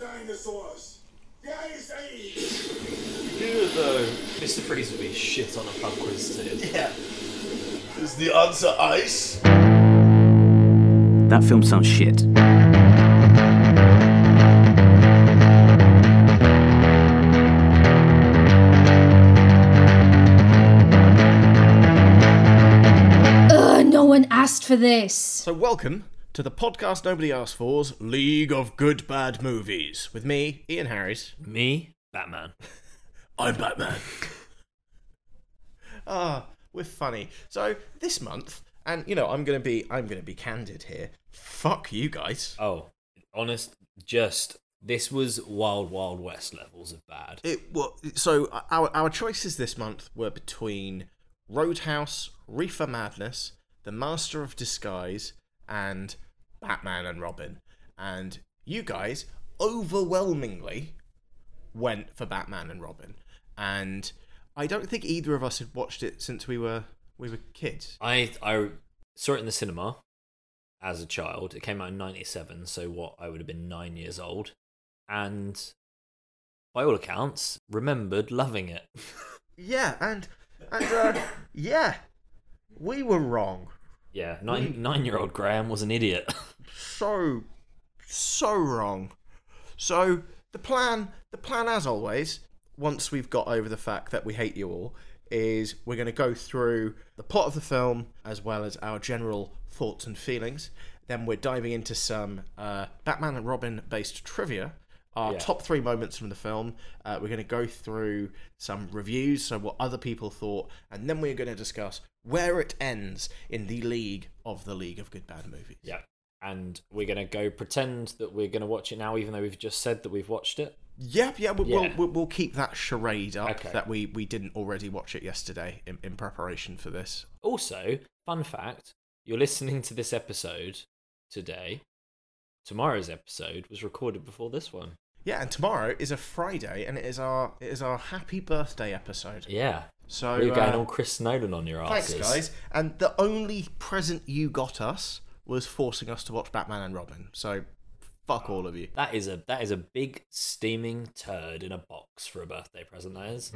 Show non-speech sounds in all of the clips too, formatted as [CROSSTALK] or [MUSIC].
dinosaurs. Yeah, you say. Good though. Mr. Freeze would be shit on a pub quiz too. Yeah. Is the answer ice? That film sounds shit. Ugh, no one asked for this. So, welcome to the podcast nobody asked for's League of Good Bad Movies with me, Ian Harris. Me, Batman. [LAUGHS] I'm Batman. [LAUGHS] Ah, we're funny. So this month, and you know, I'm gonna be, I'm gonna be candid here. Fuck you guys. Oh, honest, just this was Wild Wild West levels of bad. It well, so our our choices this month were between Roadhouse, Reefer Madness, The Master of Disguise, and Batman and Robin. And you guys overwhelmingly went for Batman and Robin. And I don't think either of us had watched it since we were we were kids. I I saw it in the cinema as a child. It came out in '97, so what I would have been nine years old, and by all accounts, remembered loving it. [LAUGHS] Yeah, and and uh, [COUGHS] yeah, we were wrong. Yeah, nine nine year old Graham was an idiot. [LAUGHS] so so wrong. So the plan the plan as always, once we've got over the fact that we hate you all, is we're gonna go through the plot of the film as well as our general thoughts and feelings. Then we're diving into some uh, Batman and Robin based trivia. Our Yeah. top three moments from the film. Uh, we're going to go through some reviews, so what other people thought, and then we're going to discuss where it ends in the league of the League of Good Bad Movies. yeah, and we're gonna go pretend that we're gonna watch it now, even though we've just said that we've watched it. Yep, yeah, we'll, Yeah. We'll, we'll, we'll keep that charade up Okay. that we, we didn't already watch it yesterday in, in preparation for this. Also, fun fact: you're listening to this episode today. Tomorrow's episode was recorded before this one. Yeah, and tomorrow is a Friday, and it is our it is our happy birthday episode. Yeah, So you're going uh, all Chris Nolan on your asses. thanks, guys. And the only present you got us was forcing us to watch Batman and Robin. So fuck all of you. That is a that is a big steaming turd in a box for a birthday present. That is.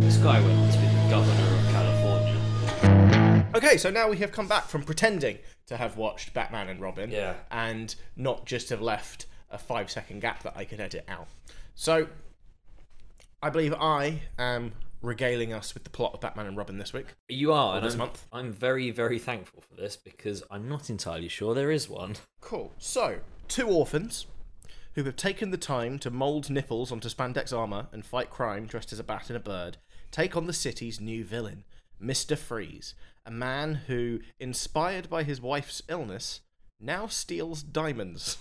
This guy went to be the governor of California. Okay, so now we have come back from pretending to have watched Batman and Robin, Yeah. and not just have left a five second gap that I could edit out. So, I believe I am regaling us with the plot of Batman and Robin this week. You are, and this I'm, month. I'm very very thankful for this because I'm not entirely sure there is one. Cool. So, two orphans who have taken the time to mould nipples onto spandex armour and fight crime dressed as a bat and a bird take on the city's new villain, Mr. Freeze, a man who, inspired by his wife's illness, now steals diamonds.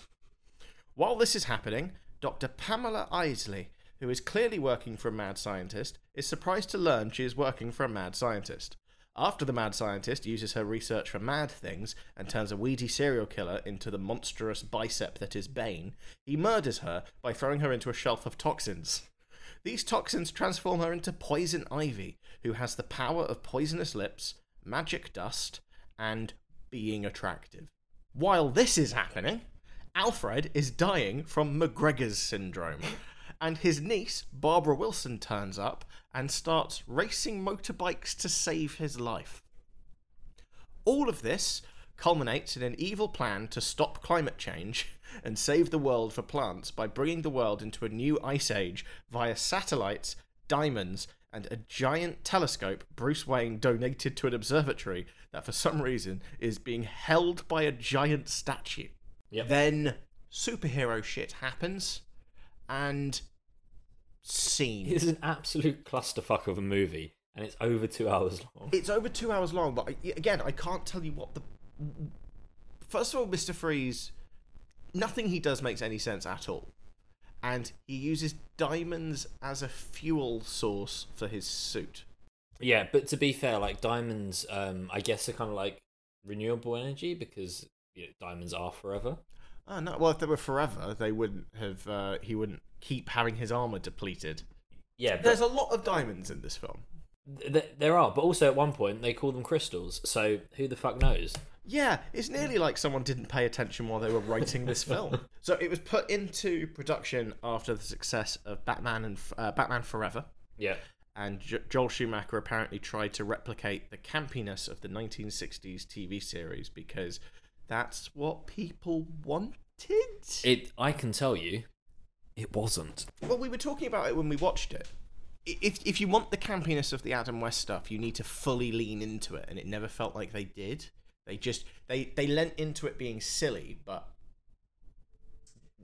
[LAUGHS] While this is happening, Dr. Pamela Isley, who is clearly working for a mad scientist, is surprised to learn she is working for a mad scientist. After the mad scientist uses her research for mad things and turns a weedy serial killer into the monstrous bicep that is Bane, he murders her by throwing her into a shelf of toxins. These toxins transform her into Poison Ivy, who has the power of poisonous lips, magic dust, and being attractive. While this is happening, Alfred is dying from McGregor's syndrome, and his niece, Barbara Wilson, turns up and starts racing motorbikes to save his life. All of this culminates in an evil plan to stop climate change [LAUGHS] and save the world for plants by bringing the world into a new ice age via satellites, diamonds, and a giant telescope Bruce Wayne donated to an observatory that for some reason is being held by a giant statue. Yep. Then superhero shit happens and scene. It is an absolute clusterfuck of a movie, and it's over two hours long. It's over two hours long, but I, again, I can't tell you what the. First of all, Mr. Freeze, nothing he does makes any sense at all. And he uses diamonds as a fuel source for his suit. Yeah, but to be fair, like diamonds, um, I guess are kind of like renewable energy because you know, diamonds are forever. Oh no! Well, if they were forever, they wouldn't have. Uh, he wouldn't keep having his armor depleted. Yeah, but There's a lot of diamonds in this film. th- th- there are, but also at one point they call them crystals. So who the fuck knows? Yeah, it's nearly like someone didn't pay attention while they were writing this film. [LAUGHS] So it was put into production after the success of Batman and uh, Batman Forever, Yeah. and Joel Schumacher apparently tried to replicate the campiness of the 1960s TV series because that's what people wanted. It. I can tell you, it wasn't. Well, we were talking about it when we watched it. If if you want the campiness of the Adam West stuff, you need to fully lean into it, and it never felt like they did. They just they they lent into it being silly, but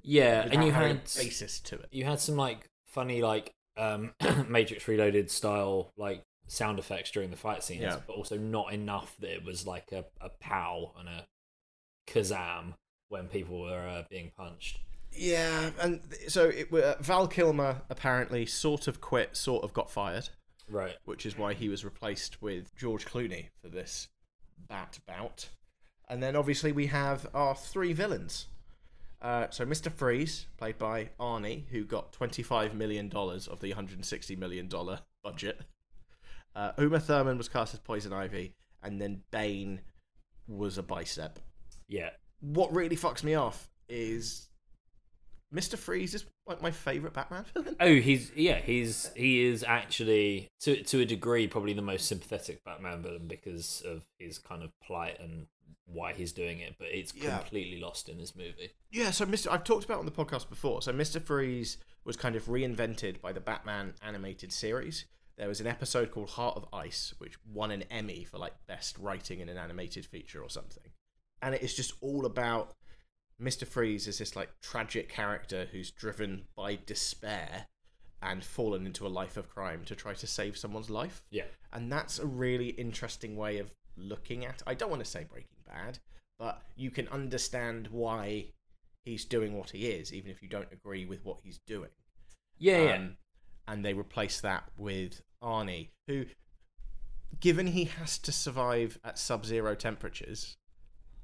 Yeah, and you had basis to it. you had some like funny like um [CLEARS THROAT] Matrix Reloaded style like sound effects during the fight scenes, Yeah. but also not enough that it was like a, a pow and a kazam when people were uh, being punched. Yeah, and so it, uh, Val Kilmer apparently sort of quit, sort of got fired, Right. which is why he was replaced with George Clooney for this bat bout. And then obviously we have our three villains. Uh, so Mr. Freeze, played by Arnie, who got $25 million of the $160 million budget. Uh, Uma Thurman was cast as Poison Ivy, and then Bane was a bicep. Yeah. What really fucks me off is Mr. Freeze is like my favorite Batman [LAUGHS] villain. Oh, he's yeah, he's he is actually to to a degree probably the most sympathetic Batman villain because of his kind of plight and why he's doing it, but it's Yeah. completely lost in this movie. Yeah, so Mr. I've talked about on the podcast before. So Mr. Freeze was kind of reinvented by the Batman animated series. There was an episode called Heart of Ice, which won an Emmy for like best writing in an animated feature or something. And it is just all about Mr. Freeze as this like tragic character who's driven by despair and fallen into a life of crime to try to save someone's life. Yeah. And that's a really interesting way of looking at. I don't want to say Breaking Bad, but you can understand why he's doing what he is, even if you don't agree with what he's doing. Yeah, yeah. Um, and they replace that with Arnie, who, given he has to survive at sub-zero temperatures,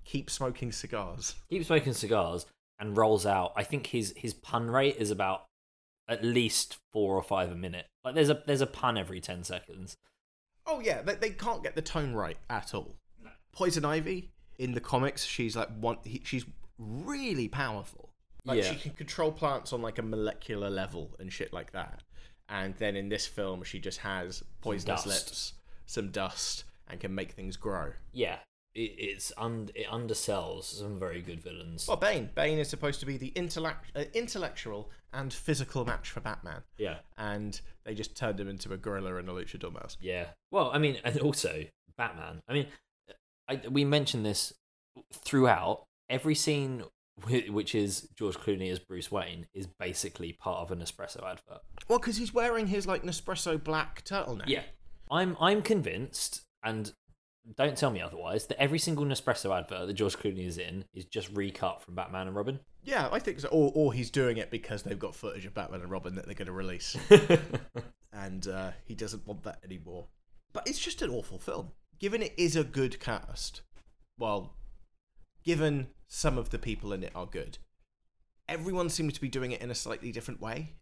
keeps smoking cigars. Keep smoking cigars and rolls out. I think his his pun rate is about at least four or five a minute. Like there's a there's a pun every ten seconds. Oh yeah, they, they can't get the tone right at all. Poison Ivy in the comics, she's like one. He, she's really powerful. Like Yeah. she can control plants on like a molecular level and shit like that. And then in this film, she just has poisonous lips, some dust, and can make things grow. Yeah, it's un, it undersells some very good villains. Well, Bane. Bane is supposed to be the intellect, uh, intellectual and physical match for Batman, Yeah, and they just turned him into a gorilla and a luchador mask. yeah. Well, I mean, and also Batman. I mean, I, we mentioned this throughout. Every scene which is George Clooney as Bruce Wayne is basically part of an espresso advert. Well, because he's wearing his like Nespresso black turtleneck. Yeah, I'm I'm convinced, and don't tell me otherwise, that every single Nespresso advert that George Clooney is in is just recut from Batman and Robin. Yeah, I think so. Or, or he's doing it because they've got footage of Batman and Robin that they're going to release, [LAUGHS] and uh, he doesn't want that anymore. But it's just an awful film. Given it is a good cast, well, given some of the people in it are good, everyone seems to be doing it in a slightly different way.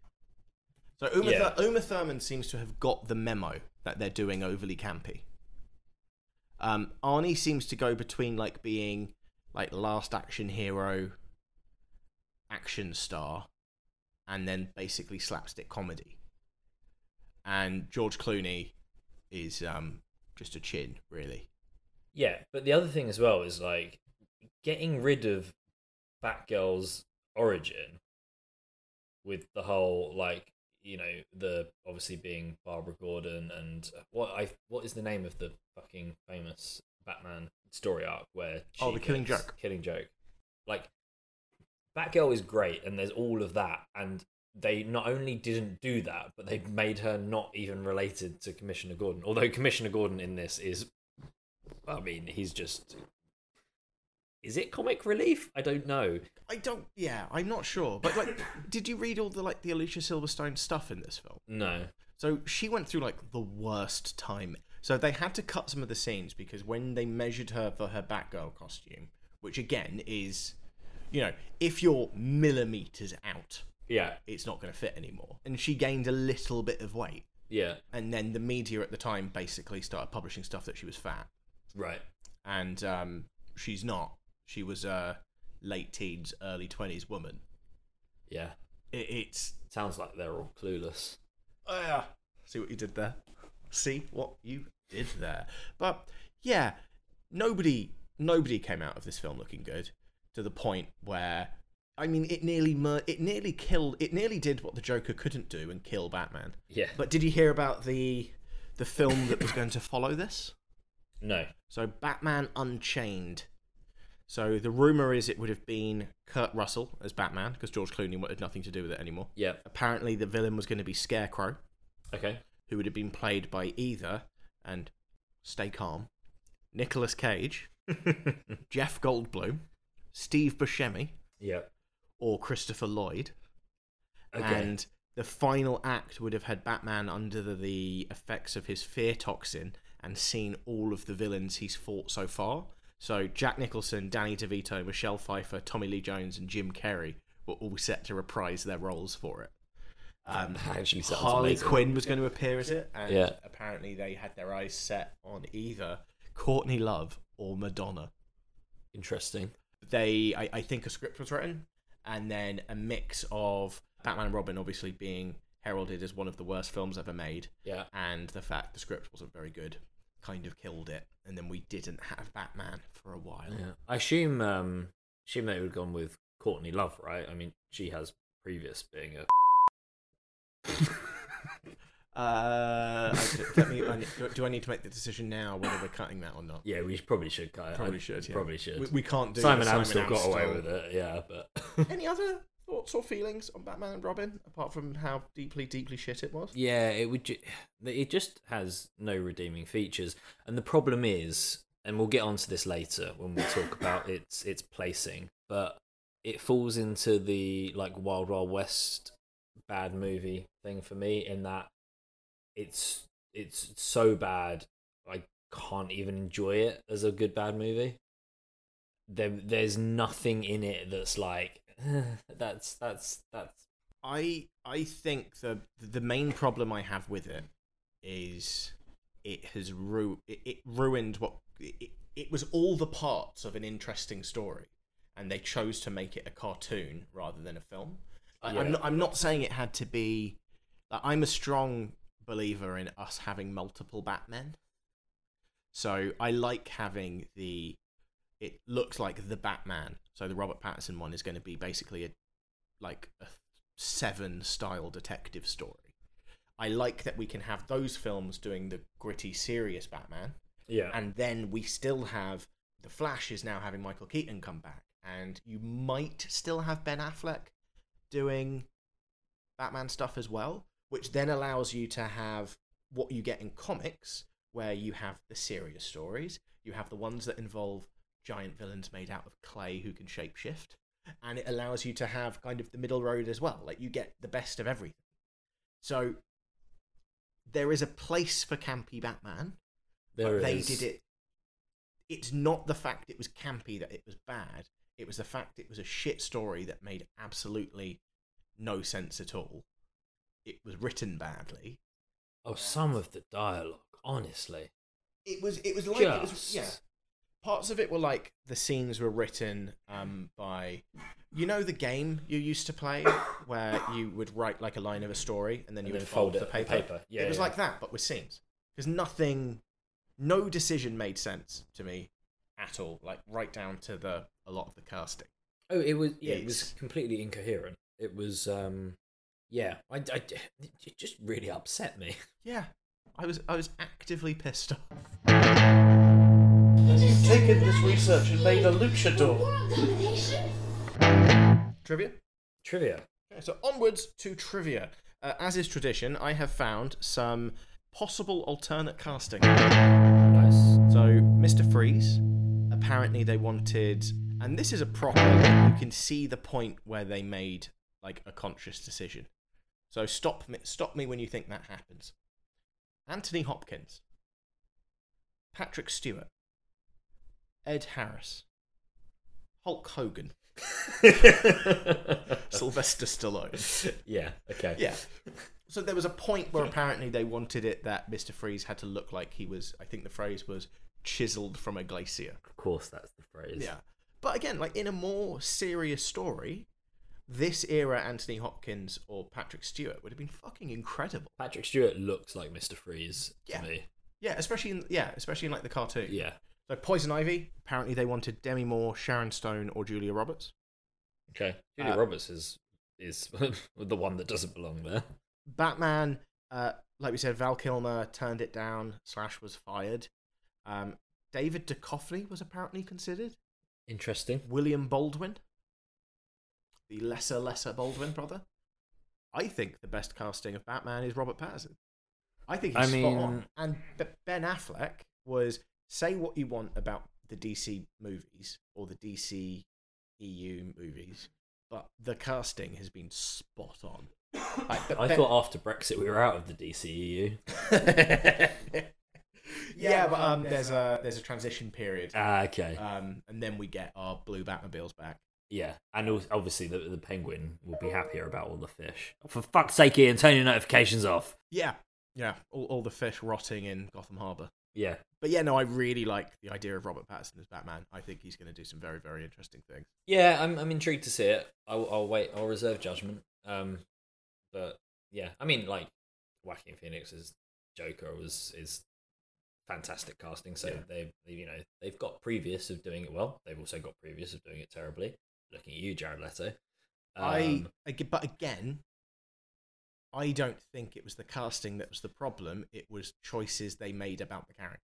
So Uma, Yeah. Thur- Uma Thurman seems to have got the memo that they're doing overly campy. Um, Arnie seems to go between like being like last action hero, action star, and then basically slapstick comedy. And George Clooney is um, just a chin, really. Yeah, but the other thing as well is like getting rid of Batgirl's origin with the whole like you know the obviously being Barbara Gordon and uh, what I what is the name of the fucking famous Batman story arc where Oh, The Killing Joke. Killing Joke, like Batgirl is great and there's all of that and they not only didn't do that but they made her not even related to Commissioner Gordon although Commissioner Gordon in this is I mean, he's just. Is it comic relief? I don't know. I don't. Yeah, I'm not sure. But like, [LAUGHS] did you read all the like the Alicia Silverstone stuff in this film? No. So she went through like the worst time. So they had to cut some of the scenes because when they measured her for her Batgirl costume, which again is, you know, if you're millimeters out, Yeah. it's not going to fit anymore. And she gained a little bit of weight. Yeah. And then the media at the time basically started publishing stuff that she was fat. Right. And um, she's not. She was a late teens, early twenties woman. Yeah. It, it's Sounds like they're all clueless. Oh, yeah. See what you did there? See what you did there? But yeah, nobody nobody came out of this film looking good to the point where I mean it nearly mur- it nearly killed it nearly did what the Joker couldn't do and kill Batman. Yeah. But did you hear about the the film that was going to follow this? No. So Batman Unchained. So the rumor is it would have been Kurt Russell as Batman because George Clooney wanted nothing to do with it anymore. Yeah. Apparently the villain was going to be Scarecrow Okay. who would have been played by either, and stay calm, Nicolas Cage, [LAUGHS] Jeff Goldblum, Steve Buscemi, Yeah. or Christopher Lloyd. Okay. And the final act would have had Batman under the, the effects of his fear toxin and seen all of the villains he's fought so far. So Jack Nicholson, Danny DeVito, Michelle Pfeiffer, Tommy Lee Jones, and Jim Carrey were all set to reprise their roles for it. Um, [LAUGHS] actually Harley amazing. Quinn was going to appear as it, and Yeah. apparently they had their eyes set on either Courtney Love or Madonna. Interesting. They, I, I think, a script was written, and then a mix of Batman and Robin, obviously being heralded as one of the worst films ever made, Yeah. and the fact the script wasn't very good, kind of killed it. And then we didn't have Batman for a while. Yeah. I assume um assume they would have gone with Courtney Love, right? I mean, she has previous being a [LAUGHS] Uh, me, I, do- do I need to make the decision now whether we're cutting that or not? Yeah, we probably should cut it. Probably I- should. Yeah. Probably should. We, we can't do Simon the Amstell got away Amstell. with it, yeah, but Any other thoughts or feelings on Batman and Robin apart from how deeply, deeply shit it was? yeah, it would. Ju- it just has no redeeming features, and the problem is, and we'll get onto this later when we talk [COUGHS] about its its placing, but it falls into the like Wild Wild West bad movie thing for me in that it's it's so bad I can't even enjoy it as a good bad movie. There, there's nothing in it that's like [LAUGHS] that's that's that's I I think the the main problem I have with it is it has ru- it, it ruined what it, it was all the parts of an interesting story, and they chose to make it a cartoon rather than a film. I, Yeah. I'm not, I'm not saying it had to be. Like, I'm a strong believer in us having multiple Batmen. So I like having the. It looks like the Batman. So the Robert Pattinson one is going to be basically a like a seven style detective story. I like that we can have those films doing the gritty, serious Batman, yeah and then we still have the Flash is now having Michael Keaton come back, and you might still have Ben Affleck doing Batman stuff as well, which then allows you to have what you get in comics, where you have the serious stories, you have the ones that involve giant villains made out of clay who can shapeshift, and it allows you to have kind of the middle road as well. Like you get the best of everything. So there is a place for campy Batman, There but they is. did it. It's not the fact it was campy that it was bad. It was the fact it was a shit story that made absolutely no sense at all. It was written badly. Oh, some of the dialogue, honestly. It was. It was like it was. Just- Yeah. Parts of it were like the scenes were written um, by, you know, the game you used to play where you would write like a line of a story and then you And would then fold, fold the it- paper. the paper. Yeah, it was yeah. like that, but with scenes. Because nothing, no decision made sense to me at all. Like right down to the a lot of the casting. Oh, it was yeah, it was completely incoherent. It was um yeah, I, I it just really upset me. Yeah, I was I was actively pissed off. You've taken this research and made a luchador. Trivia. Trivia. Okay, so onwards to trivia. Uh, as is tradition, I have found some possible alternate casting. Nice. So, Mr. Freeze, apparently they wanted, and this is a proper, you can see the point where they made like a conscious decision. So stop me, stop me when you think that happens. Anthony Hopkins, Patrick Stewart, Ed Harris, Hulk Hogan, [LAUGHS] Sylvester Stallone. yeah, okay. Yeah. So there was a point where apparently they wanted it that Mr. Freeze had to look like he was. I think the phrase was chiseled from a glacier. Of course, that's the phrase. Yeah. But again, like in a more serious story, this era Anthony Hopkins or Patrick Stewart would have been fucking incredible. Patrick Stewart looks like Mr. Freeze Yeah. to me. Yeah, especially in yeah, especially in like the cartoon. Yeah. So Poison Ivy, apparently they wanted Demi Moore, Sharon Stone, or Julia Roberts. Okay. Julia Uh, Roberts is is [LAUGHS] the one that doesn't belong there. Batman, uh, like we said, Val Kilmer turned it down. Slash was fired. Um, David Duchovny was apparently considered. Interesting. William Baldwin, the lesser lesser Baldwin brother. I think the best casting of Batman is Robert Pattinson. I think he's I spot mean- on. And Ben Affleck was say what you want about the DC movies or the DC EU movies, but the casting has been spot on. Like, I Ben- thought after Brexit we were out of the DCEU. [LAUGHS] yeah, but um, there's a there's a transition period, Ah, okay. um, and then we get our blue Batmobiles back. yeah, and obviously the the penguin will be happier about all the fish. For fuck's sake, Ian, turn your notifications off. Yeah, yeah, all, all the fish rotting in Gotham Harbor. Yeah. But yeah, no, I really like the idea of Robert Pattinson as Batman. I think he's going to do some very, very interesting things. Yeah, I'm I'm intrigued to see it. I'll, I'll wait. I'll reserve judgment. Um, but yeah, I mean, like Joaquin Phoenix's Joker was is fantastic casting. So Yeah. they, they, you know, they've got previous of doing it well. They've also got previous of doing it terribly. Looking at you, Jared Leto. I, Um, ag- but again, I don't think it was the casting that was the problem. It was choices they made about the character.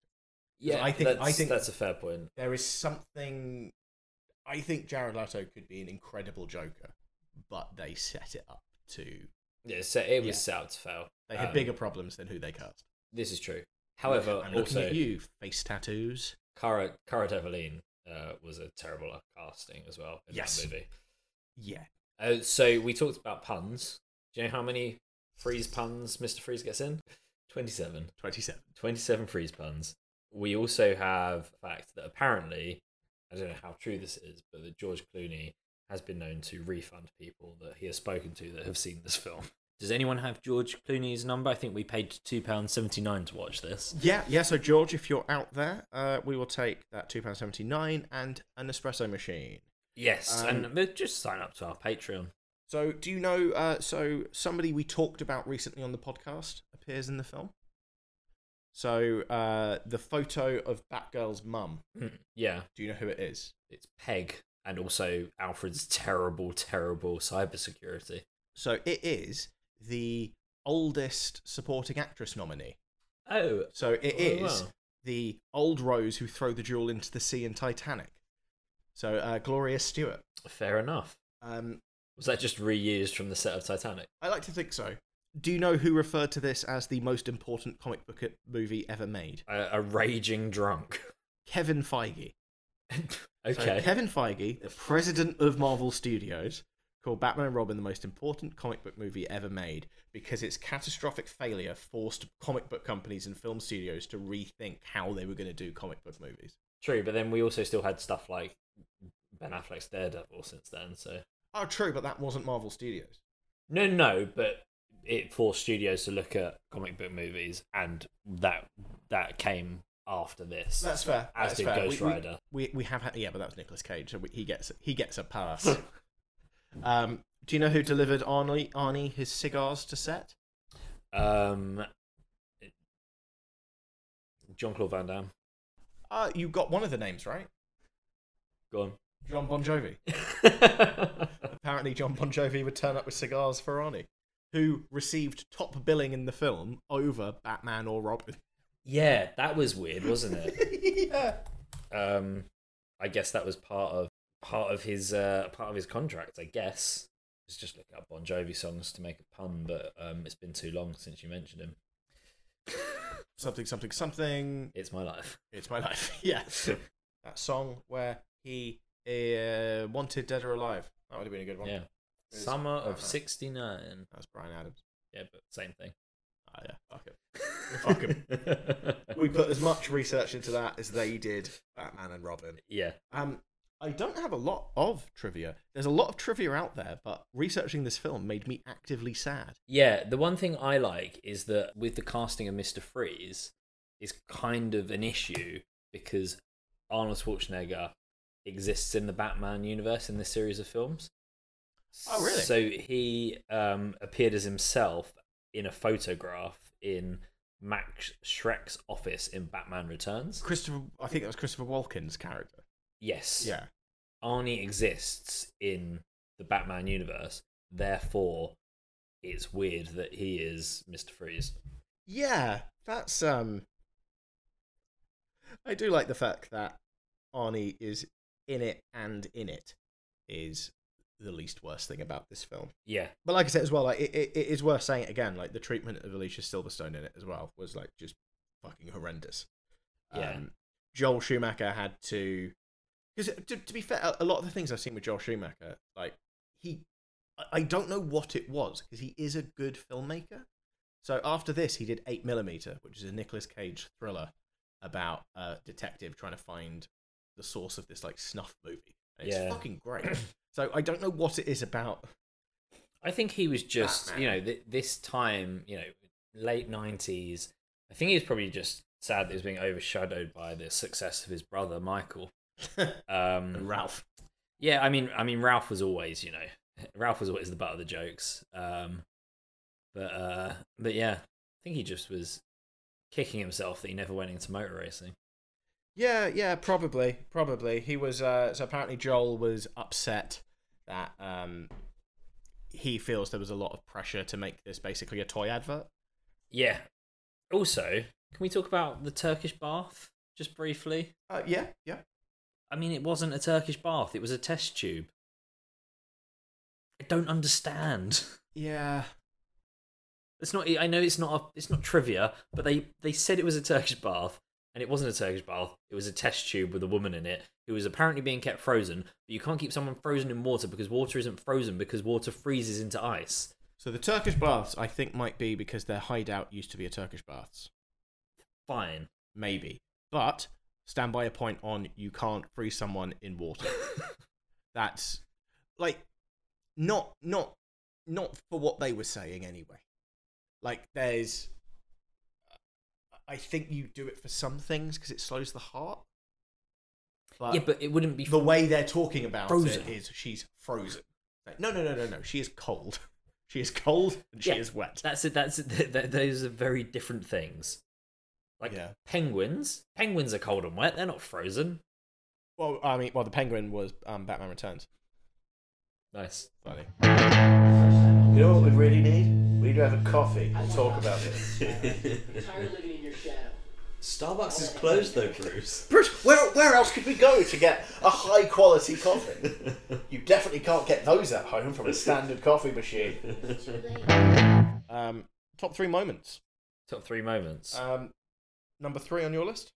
yeah, I think- I that's, think- that's a fair point. There is something. I think Jared Leto could be an incredible Joker, but they set it up to. Yeah, so it was Yeah. set up to fail. They had Um, bigger problems than who they cast. This is true. However, I'm looking also at you, face tattoos. Cara Cara Delevingne uh, was a terrible casting as well in Yes. that movie. Yeah, Uh, so we talked about puns. Do you know how many freeze puns Mr. Freeze gets in? 27. twenty-seven. 27 freeze puns. We also have the fact that apparently, I don't know how true this is, but that George Clooney has been known to refund people that he has spoken to that have seen this film. Does anyone have George Clooney's number? I think we paid £2.79 to watch this. Yeah, yeah. So George, if you're out there, uh, we will take that two pound seventy nine and an espresso machine. Yes, Um, and just sign up to our Patreon. So, do you know? Uh, so, somebody we talked about recently on the podcast appears in the film. So, uh, the photo of Batgirl's mum. Mm, yeah, Do you know who it is? it's Peg and also Alfred's terrible, terrible cybersecurity. So, it is the oldest supporting actress nominee. Oh, So, it Oh, is wow. the old Rose who throw the jewel into the sea in Titanic. So, uh, Gloria Stuart. fair enough. Um, Was that just reused from the set of Titanic? I like to think so. Do you know who referred to this as the most important comic book movie ever made? A, a raging drunk. Kevin Feige. [LAUGHS] So okay. Kevin Feige, the president of Marvel Studios, called Batman and Robin the most important comic book movie ever made because its catastrophic failure forced comic book companies and film studios to rethink how they were going to do comic book movies. True, but then we also still had stuff like Ben Affleck's Daredevil since then. So Oh, true, but that wasn't Marvel Studios. no, no, but it forced studios to look at comic book movies, and that that came after this. That's fair. As That's did fair. Ghost we, we- Rider. We, we have had, yeah, but that was Nicolas Cage, so we, he gets he gets a pass. [LAUGHS] um, do you know who delivered Arnie Arnie his cigars to set? Um, John Claude Van Damme. Uh, you got one of the names right. Go Jon Bon Jovi. [LAUGHS] Apparently, Jon Bon Jovi would turn up with cigars for Arnie, who received top billing in the film over Batman or Robin. yeah, that was weird, wasn't it? [LAUGHS] yeah. um i guess that was part of part of his uh part of his contract i guess it's just looking up bon jovi songs to make a pun but um it's been too long since you mentioned him [LAUGHS] Something, something, something. it's my life It's my life. [LAUGHS] yeah. that song where he uh, wanted Dead or Alive. That would have been a good one. yeah summer of Uh-huh. 69 That's Bryan Adams. yeah but same thing Oh, yeah. Fuck it. [LAUGHS] Fuck 'em. [LAUGHS] We put as much research into that as they did Batman and Robin. yeah Um, I don't have a lot of trivia. There's a lot of trivia out there, but researching this film made me actively sad. yeah the one thing i like is that with the casting of mr freeze is kind of an issue because Arnold Schwarzenegger exists in the Batman universe in this series of films. Oh, really? So he um, appeared as himself in a photograph in Max Shreck's office in Batman Returns. Christopher, I think that was Christopher Walken's character. Yes. Yeah. Arnie exists in the Batman universe. Therefore, it's weird that he is Mr. Freeze. Yeah, that's um. I do like the fact that Arnie is in it and in it is the least worst thing about this film. Yeah. But like I said as well, like it, it, it is worth saying it again. Like the treatment of Alicia Silverstone in it as well was like just fucking horrendous. Yeah. Um, Joel Schumacher had to because to, to be fair, a- lot of the things I've seen with Joel Schumacher, like he, I- I don't know what it was because he is a good filmmaker. So after this, he did Eight Millimeter, which is a Nicolas Cage thriller about a detective trying to find the source of this like snuff movie. And it's Yeah. fucking great. [CLEARS THROAT] so I don't know what it is about. I think he was just, Batman. you know, th- this time, you know, late 90s. I think he was probably just sad that he was being overshadowed by the success of his brother, Michael. [LAUGHS] Um, and Ralph. Yeah, I mean, I mean, Ralph was always, you know, Ralph was always the butt of the jokes. Um, but, uh, but yeah, I think he just was kicking himself that he never went into motor racing. Yeah, yeah, probably, probably. He was. Uh, so apparently, Joel was upset that um, he feels there was a lot of pressure to make this basically a toy advert. Yeah. Also, can we talk about the Turkish bath just briefly? Uh, yeah, yeah. I mean, it wasn't a Turkish bath; it was a test tube. I don't understand. Yeah. It's not. I know it's not. A, it's not trivia, but they they said it was a Turkish bath, and it wasn't a Turkish bath. It was a test tube with a woman in it who was apparently being kept frozen. But you can't keep someone frozen in water because water isn't frozen because water freezes into ice. So the Turkish baths, I think, might be because their hideout used to be a Turkish baths. Fine. Maybe. But stand by a point on you can't freeze someone in water. [LAUGHS] That's like not not not for what they were saying anyway. Like there's I think you do it for some things because it slows the heart. But yeah, but it wouldn't be. the way they're talking about Frozen. it is she's frozen. Like, no, no, no, no, no. She is cold. [LAUGHS] She is cold and she Yeah, is wet. That's it. That's it. Th- th- those are very different things. Like Yeah. penguins. Penguins are cold and wet. They're not frozen. Well, I mean, well, the penguin was um, Batman Returns. Nice. Funny. You know what we really need? We need to have a coffee and talk about this. [LAUGHS] Tired of living in your shadow. Starbucks is closed though, Bruce. Bruce, where, where else could we go to get a high quality coffee? You definitely can't get those at home from a standard coffee machine. Um, top three moments. Top three moments. Um, number three on your list.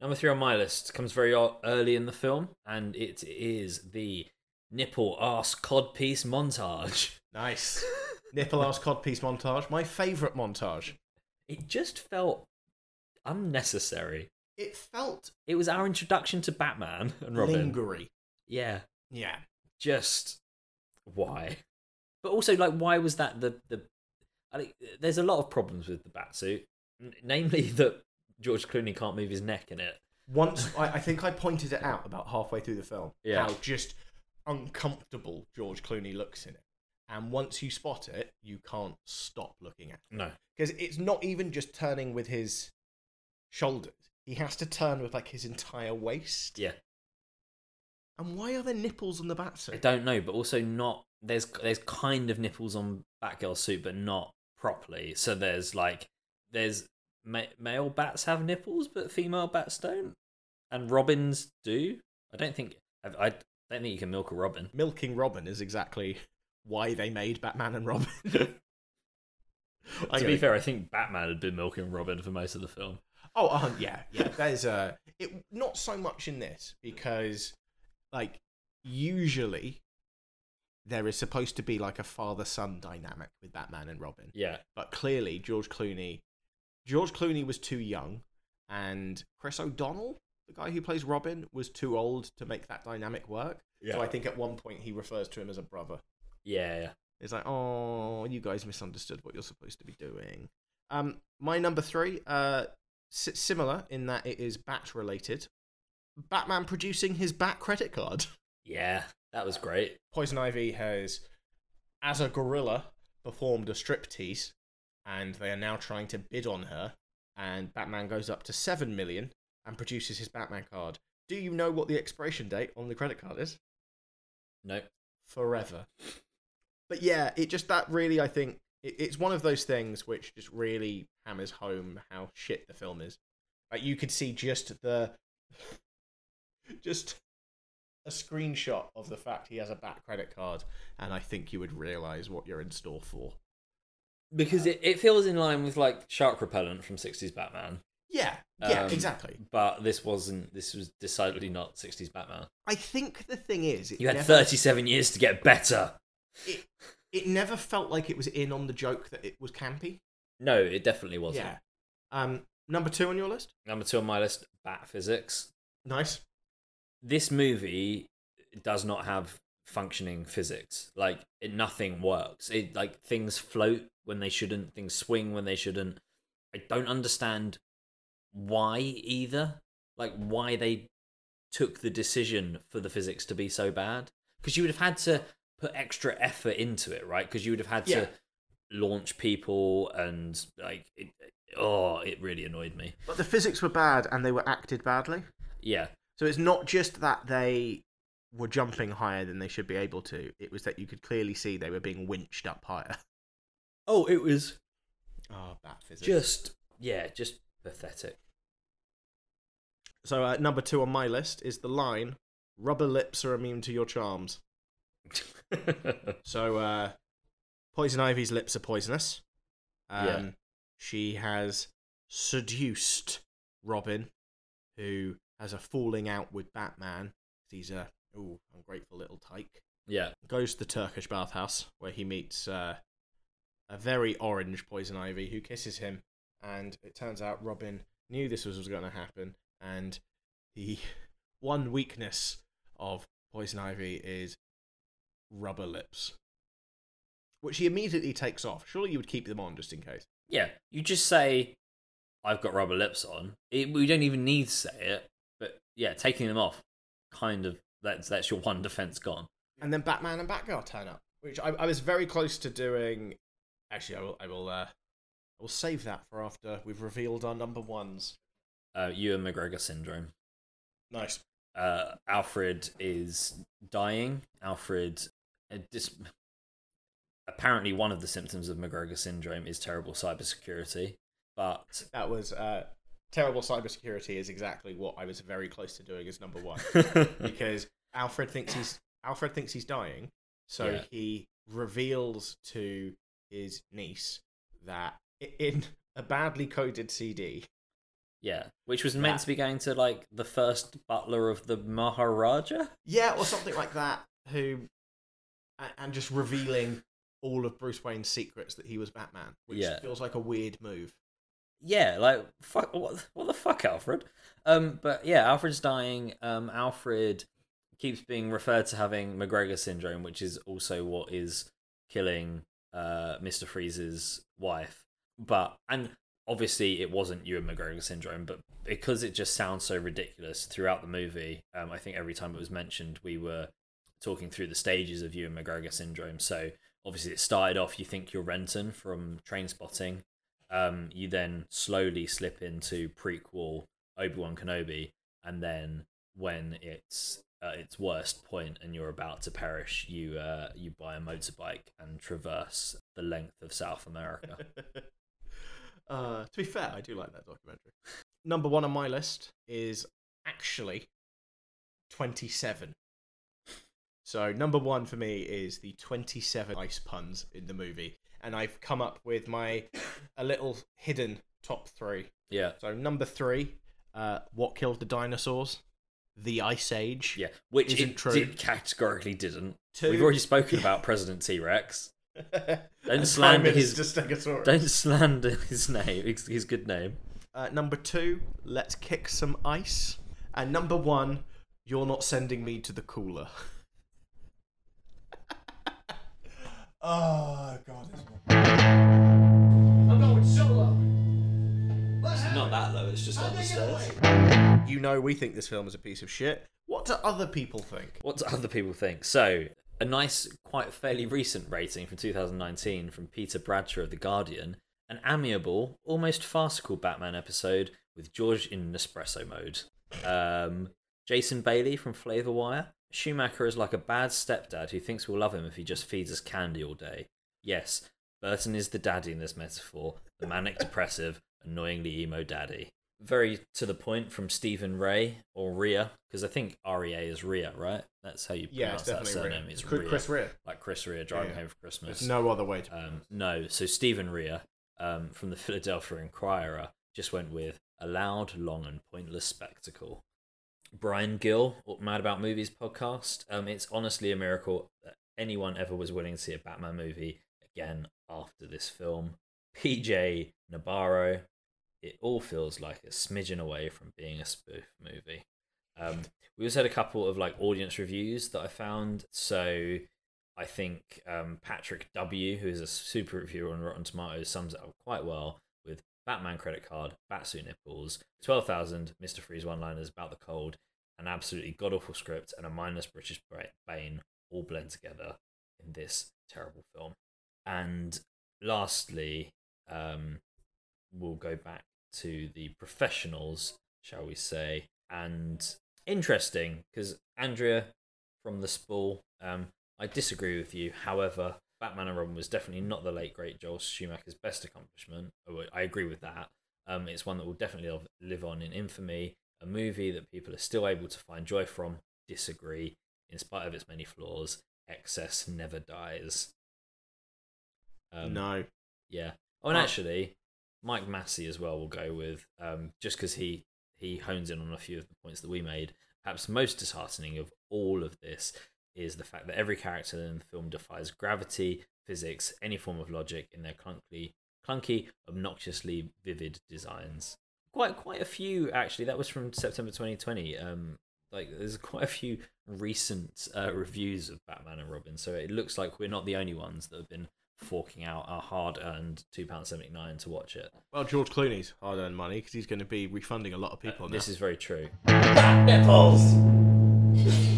Number three on my list comes very early in the film, and it is the nipple ass codpiece montage. Nice. Nipple ass codpiece montage. My favourite montage. It just felt unnecessary. It felt It was our introduction to Batman and Robin. lingery. Yeah, Yeah. just why? But also, like, why was that the the? I think there's a lot of problems with the Batsuit, n- namely [LAUGHS] that George Clooney can't move his neck in it. Once I, I think I pointed it out about halfway through the film. Yeah. How just uncomfortable George Clooney looks in it. And once you spot it, you can't stop looking at it. No, Because it's not even just turning with his shoulders. He has to turn with like his entire waist. yeah, And why are there nipples on the I don't know, but also not. There's there's kind of nipples on Batgirl's suit, but not properly. So there's like there's ma- male bats have nipples, but female bats don't, and robins do. I don't think I, I don't think you can milk a robin. Milking Robin is exactly why they made Batman and Robin. [LAUGHS] to be fair, I think Batman had been milking Robin for most of the film. Oh, uh, yeah, yeah. There's a it not so much in this because like usually there is supposed to be like a father son dynamic with Batman and Robin. Yeah, But clearly George Clooney George Clooney was too young and Chris O'Donnell, the guy who plays Robin, was too old to make that dynamic work. Yeah. So I think at one point he refers to him as a brother. yeah, yeah. It's like, oh, you guys misunderstood what you're supposed to be doing. Um, my number three, uh, similar in that it is bat related, Batman producing his Bat credit card. Yeah, that was great. Poison Ivy has, as a gorilla, performed a striptease, and they are now trying to bid on her. And Batman goes up to seven million and produces his Batman card. Do you know what the expiration date on the credit card is? No. Forever. But yeah, it just that really, I think, it's one of those things which just really hammers home how shit the film is. Like you could see just the, [LAUGHS] just a screenshot of the fact he has a Bat credit card, and I think you would realize what you're in store for. Because it, it feels in line with like shark repellent from 60s Batman. Yeah, yeah, Um, exactly. But this wasn't, this was decidedly not 60s Batman. I think the thing is, You had never, 37 years to get better. It, it never felt like it was in on the joke that it was campy. No, it definitely wasn't. Yeah. Um, number two on your list. Number two on my list, Bat Physics. Nice. This movie does not have functioning physics. Like it, nothing works. It like things float when they shouldn't. Things swing when they shouldn't. I don't understand why either. Like why they took the decision for the physics to be so bad. Because you would have had to put extra effort into it, right? Because you would have had Yeah. to launch people and like it, oh, it really annoyed me. But the physics were bad and they were acted badly. Yeah. So it's not just that they were jumping higher than they should be able to. It was that you could clearly see they were being winched up higher. [LAUGHS] Oh, it was Oh, bad physics. just yeah, just pathetic. So uh, number two on my list is the line: "Rubber lips are immune to your charms." [LAUGHS] So uh, Poison Ivy's lips are poisonous. Um, Yeah. She has seduced Robin, who has a falling out with Batman. He's a ooh ungrateful little tyke. yeah. goes to the Turkish bathhouse where he meets uh, a very orange Poison Ivy who kisses him, and it turns out Robin knew this was, was going to happen, and the [LAUGHS] one weakness of Poison Ivy is rubber lips, which he immediately takes off. Surely you would keep them on just in case. Yeah, you just say, "I've got rubber lips on." It, we don't even need to say it, but yeah, taking them off, kind of that's that's your one defense gone. And then Batman and Batgirl turn up, which I, I was very close to doing. Actually, I will. I will. Uh, I will save that for after we've revealed our number ones. Uh, Ewan McGregor syndrome. Nice. Uh, Alfred is dying. Alfred, dis- apparently, one of the symptoms of McGregor syndrome is terrible cybersecurity. But That was uh, terrible cybersecurity. Is exactly what I was very close to doing as number one [LAUGHS] because Alfred thinks he's Alfred thinks he's dying, so Yeah. he reveals to his niece that in a badly coded CD. yeah, which was meant That- to be going to like the first butler of the Maharaja. Yeah, or something like that. Who and just revealing all of Bruce Wayne's secrets that he was Batman, which Yeah. feels like a weird move. yeah, like fuck, what, what the fuck, Alfred? Um, but yeah, Alfred's dying. Um, Alfred keeps being referred to having McGregor syndrome, which is also what is killing uh Mister Freeze's wife. But and obviously it wasn't Ewan McGregor syndrome, but because it just sounds so ridiculous throughout the movie, um, I think every time it was mentioned, we were talking through the stages of Ewan McGregor syndrome. So obviously it started off, you think you're Renton from Trainspotting. Um, you then slowly slip into prequel Obi Wan Kenobi, and then when it's its worst point and you're about to perish, you uh, you buy a motorbike and traverse the length of South America. [LAUGHS] uh, to be fair, I do like that documentary. Number one on my list is actually 27. So, number one for me is the 27 ice puns in the movie. And I've come up with my a little hidden top three. yeah, So, number three, uh, what killed the dinosaurs? The Ice Age. yeah, which Isn't it true. did, categorically didn't. Two. We've already spoken about [LAUGHS] President T Rex. [LAUGHS] Don't slander his-. Don't slander his name, his, his good name. Uh, number two, let's kick some ice. And number one, you're not sending me to the cooler. [LAUGHS] oh god. I'm going solo. It's not that low, It's just on the stairs. You know, we think this film is a piece of shit. What do other people think? What do other people think? So, a nice, quite fairly recent rating from 2019 from Peter Bradshaw of The Guardian. An amiable, almost farcical Batman episode with George in Nespresso mode. Um, Jason Bailey from Flavorwire. Schumacher is like a bad stepdad who thinks we'll love him if he just feeds us candy all day. Yes, Burton is the daddy in this metaphor, the manic depressive, annoyingly emo daddy. Very to the point from Stephen Ray or Rhea, because I think REA is Rhea, right? That's how you pronounce it's that surname. Rhea. It's Chris- Rhea. Chris Rea. Like Chris Rea driving Yeah. home for Christmas. There's no other way to. Um, no, so Stephen Rea um, from the Philadelphia Inquirer just went with a loud, long, and pointless spectacle. Brian Gill, Mad About Movies podcast. Um, it's honestly a miracle that anyone ever was willing to see a Batman movie again after this film. PJ Nabarro, it all feels like a smidgen away from being a spoof movie. Um, we also had a couple of like audience reviews that I found. So I think um, Patrick W, who is a super reviewer on Rotten Tomatoes, sums it up quite well with Batman credit card, Batsuit nipples, 12,000 Mr. Freeze one liners about the cold, an absolutely god awful script, and a mindless British Bane all blend together in this terrible film. And lastly, um, we'll go back to the professionals, shall we say, and interesting because Andrea from the spool, um, I disagree with you. However, Batman and Robin was definitely not the late great Joel Schumacher's best accomplishment. I agree with that. Um, it's one that will definitely live on in infamy. A movie that people are still able to find joy from. Disagree. In spite of its many flaws, excess never dies. Um, no. yeah. Oh, and Oh. actually, Mike Massey as well will go with um, just because he he hones in on a few of the points that we made. Perhaps most disheartening of all of this is the fact that every character in the film defies gravity, physics, any form of logic in their clunky, clunky, obnoxiously vivid designs. Quite quite a few actually. That was from September 2020. Um, like there's [LAUGHS] quite a few recent uh, reviews of Batman and Robin, so it looks like we're not the only ones that have been forking out our hard-earned two pound seventy nine to watch it. Well, George Clooney's hard earned money because he's going to be refunding a lot of people now. This is very true. Bat Nipples.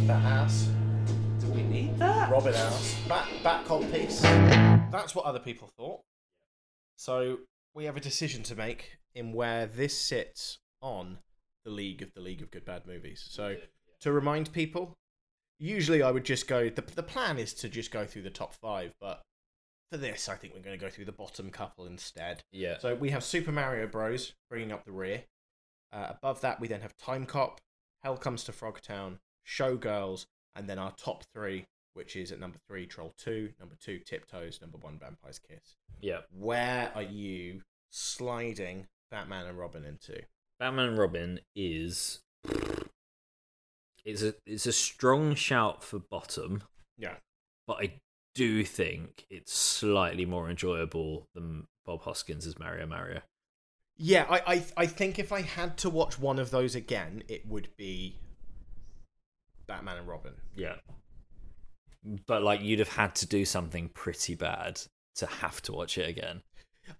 Bat ass. Do we need that? Robin ass. Bat, bat cod piece. That's what other people thought. So we have a decision to make in where this sits on the league of the League of Good Bad Movies. So to remind people, usually I would just go. The the plan is to just go through the top five, but for this, I think we're going to go through the bottom couple instead. Yeah. So we have Super Mario Bros. bringing up the rear. Uh, above that, we then have Timecop, Hell Comes to Frogtown, Showgirls, and then our top three, which is at number three, Troll 2, number two, Tiptoes, number one, Vampire's Kiss. Yeah. Where are you sliding Batman and Robin into? Batman and Robin is it's a it's a strong shout for bottom, Yeah. but I do think it's slightly more enjoyable than Bob Hoskins as Mario Mario. Yeah, I, I, I think if I had to watch one of those again, it would be Batman and Robin. Yeah. But like you'd have had to do something pretty bad to have to watch it again.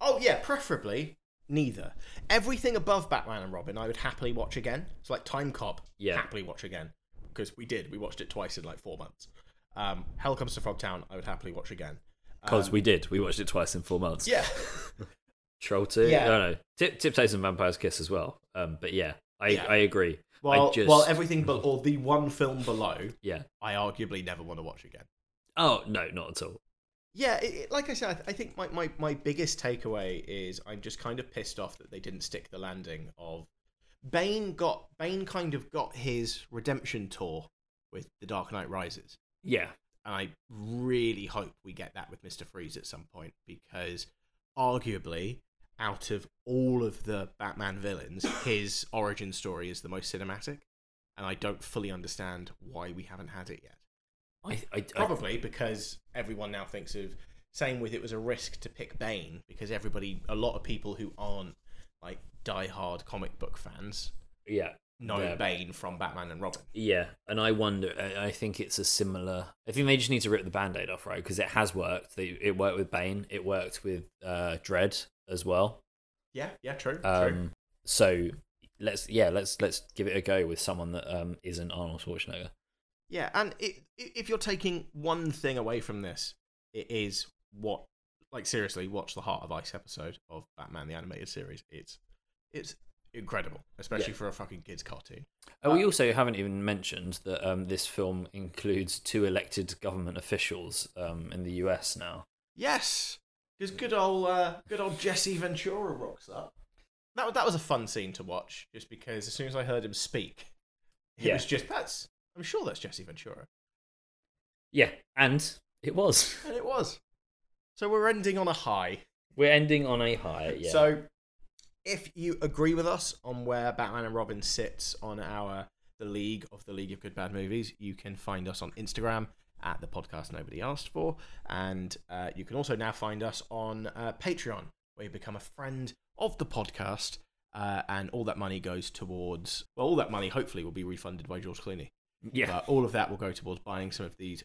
Oh yeah, preferably neither. Everything above Batman and Robin, I would happily watch again. So like Timecop, Yeah. happily watch again because we did. We watched it twice in like four months. Um, Hell Comes to Frogtown, I would happily watch again. Because Um, we did. We watched it twice in four months. yeah, [LAUGHS] Troll 2? Yeah. No, no. Tip, Tiptoes and Vampire's Kiss as well. Um, but yeah, I, Yeah. I agree. well, I just, well, everything but or the one film below, [LAUGHS] yeah. I arguably never want to watch again. Oh, no, not at all. Yeah, it, it- like I said, I, th- I think my, my, my biggest takeaway is I'm just kind of pissed off that they didn't stick the landing of Bane got Bane kind of got his redemption tour with The Dark Knight Rises. Yeah. And I really hope we get that with Mr. Freeze at some point because arguably out of all of the Batman villains, [COUGHS] his origin story is the most cinematic. And I don't fully understand why we haven't had it yet. I, I, Probably because everyone now thinks of same with it was a risk to pick Bane because everybody a lot of people who aren't like die-hard comic book fans yeah. know Yeah. Bane from Batman and Robin. Yeah, and I wonder. I think it's a similar. I think they just need to rip the band-aid off, right? Because it has worked. They, it worked with Bane. It worked with uh, Dredd as well. Yeah, yeah, true. true. Um, so let's yeah, let's let's give it a go with someone that um, isn't Arnold Schwarzenegger. Yeah, and it, if you're taking one thing away from this, it is what, like seriously, watch the Heart of Ice episode of Batman the animated series. It's it's incredible, especially Yeah. for a fucking kids cartoon. Oh, we also haven't even mentioned that um, this film includes two elected government officials um, in the US now. Yes, because good old uh, good old Jesse Ventura rocks up. That that was a fun scene to watch, just because as soon as I heard him speak, it Yeah. was just that's. I'm sure that's Jesse Ventura, Yeah, and it was. [LAUGHS] and it was. So we're ending on a high. We're ending on a high. Yeah. So, if you agree with us on where Batman and Robin sits on our the League of the League of Good Bad Movies, you can find us on Instagram at the podcast nobody asked for, and uh, you can also now find us on uh, Patreon, where you become a friend of the podcast, uh, and all that money goes towards well, all that money hopefully will be refunded by George Clooney. Yeah. But all of that will go towards buying some of these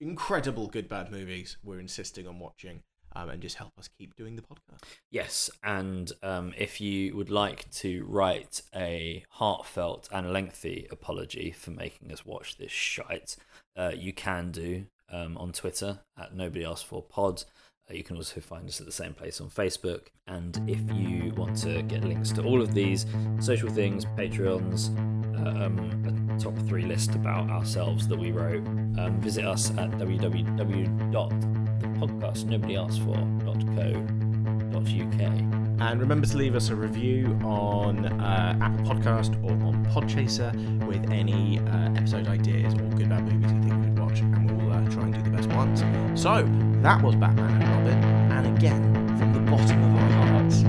incredible good bad movies we're insisting on watching. Um, and just help us keep doing the podcast. Yes, and um, if you would like to write a heartfelt and lengthy apology for making us watch this shite, uh, you can do um, on Twitter at Nobody Asked For Pod. Uh, you can also find us at the same place on Facebook. And if you want to get links to all of these social things, Patreons, uh, um, top three list about ourselves that we wrote, um, visit us at www.thepodcastnobodyaskfor.co.uk. And remember to leave us a review on uh, Apple Podcast or on Podchaser with any uh, episode ideas or good bad movies you think we should watch, and we'll uh, try and do the best ones. So that was Batman and Robin, and again from the bottom of our hearts,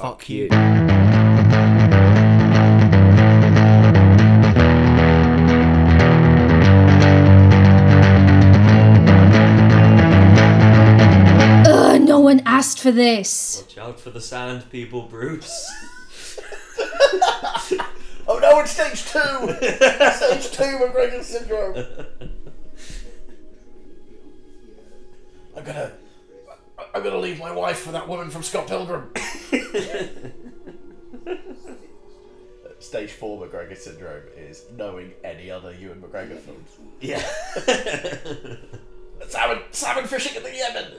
fuck, you. For this. Watch out for the sand people, Bruce. [LAUGHS] Oh no, it's stage two! stage two McGregor syndrome! [LAUGHS] I'm gonna. I'm gonna leave my wife for that woman from Scott Pilgrim. [LAUGHS] Stage four McGregor syndrome is knowing any other Ewan McGregor films. yeah. Salmon, salmon fishing in the Yemen.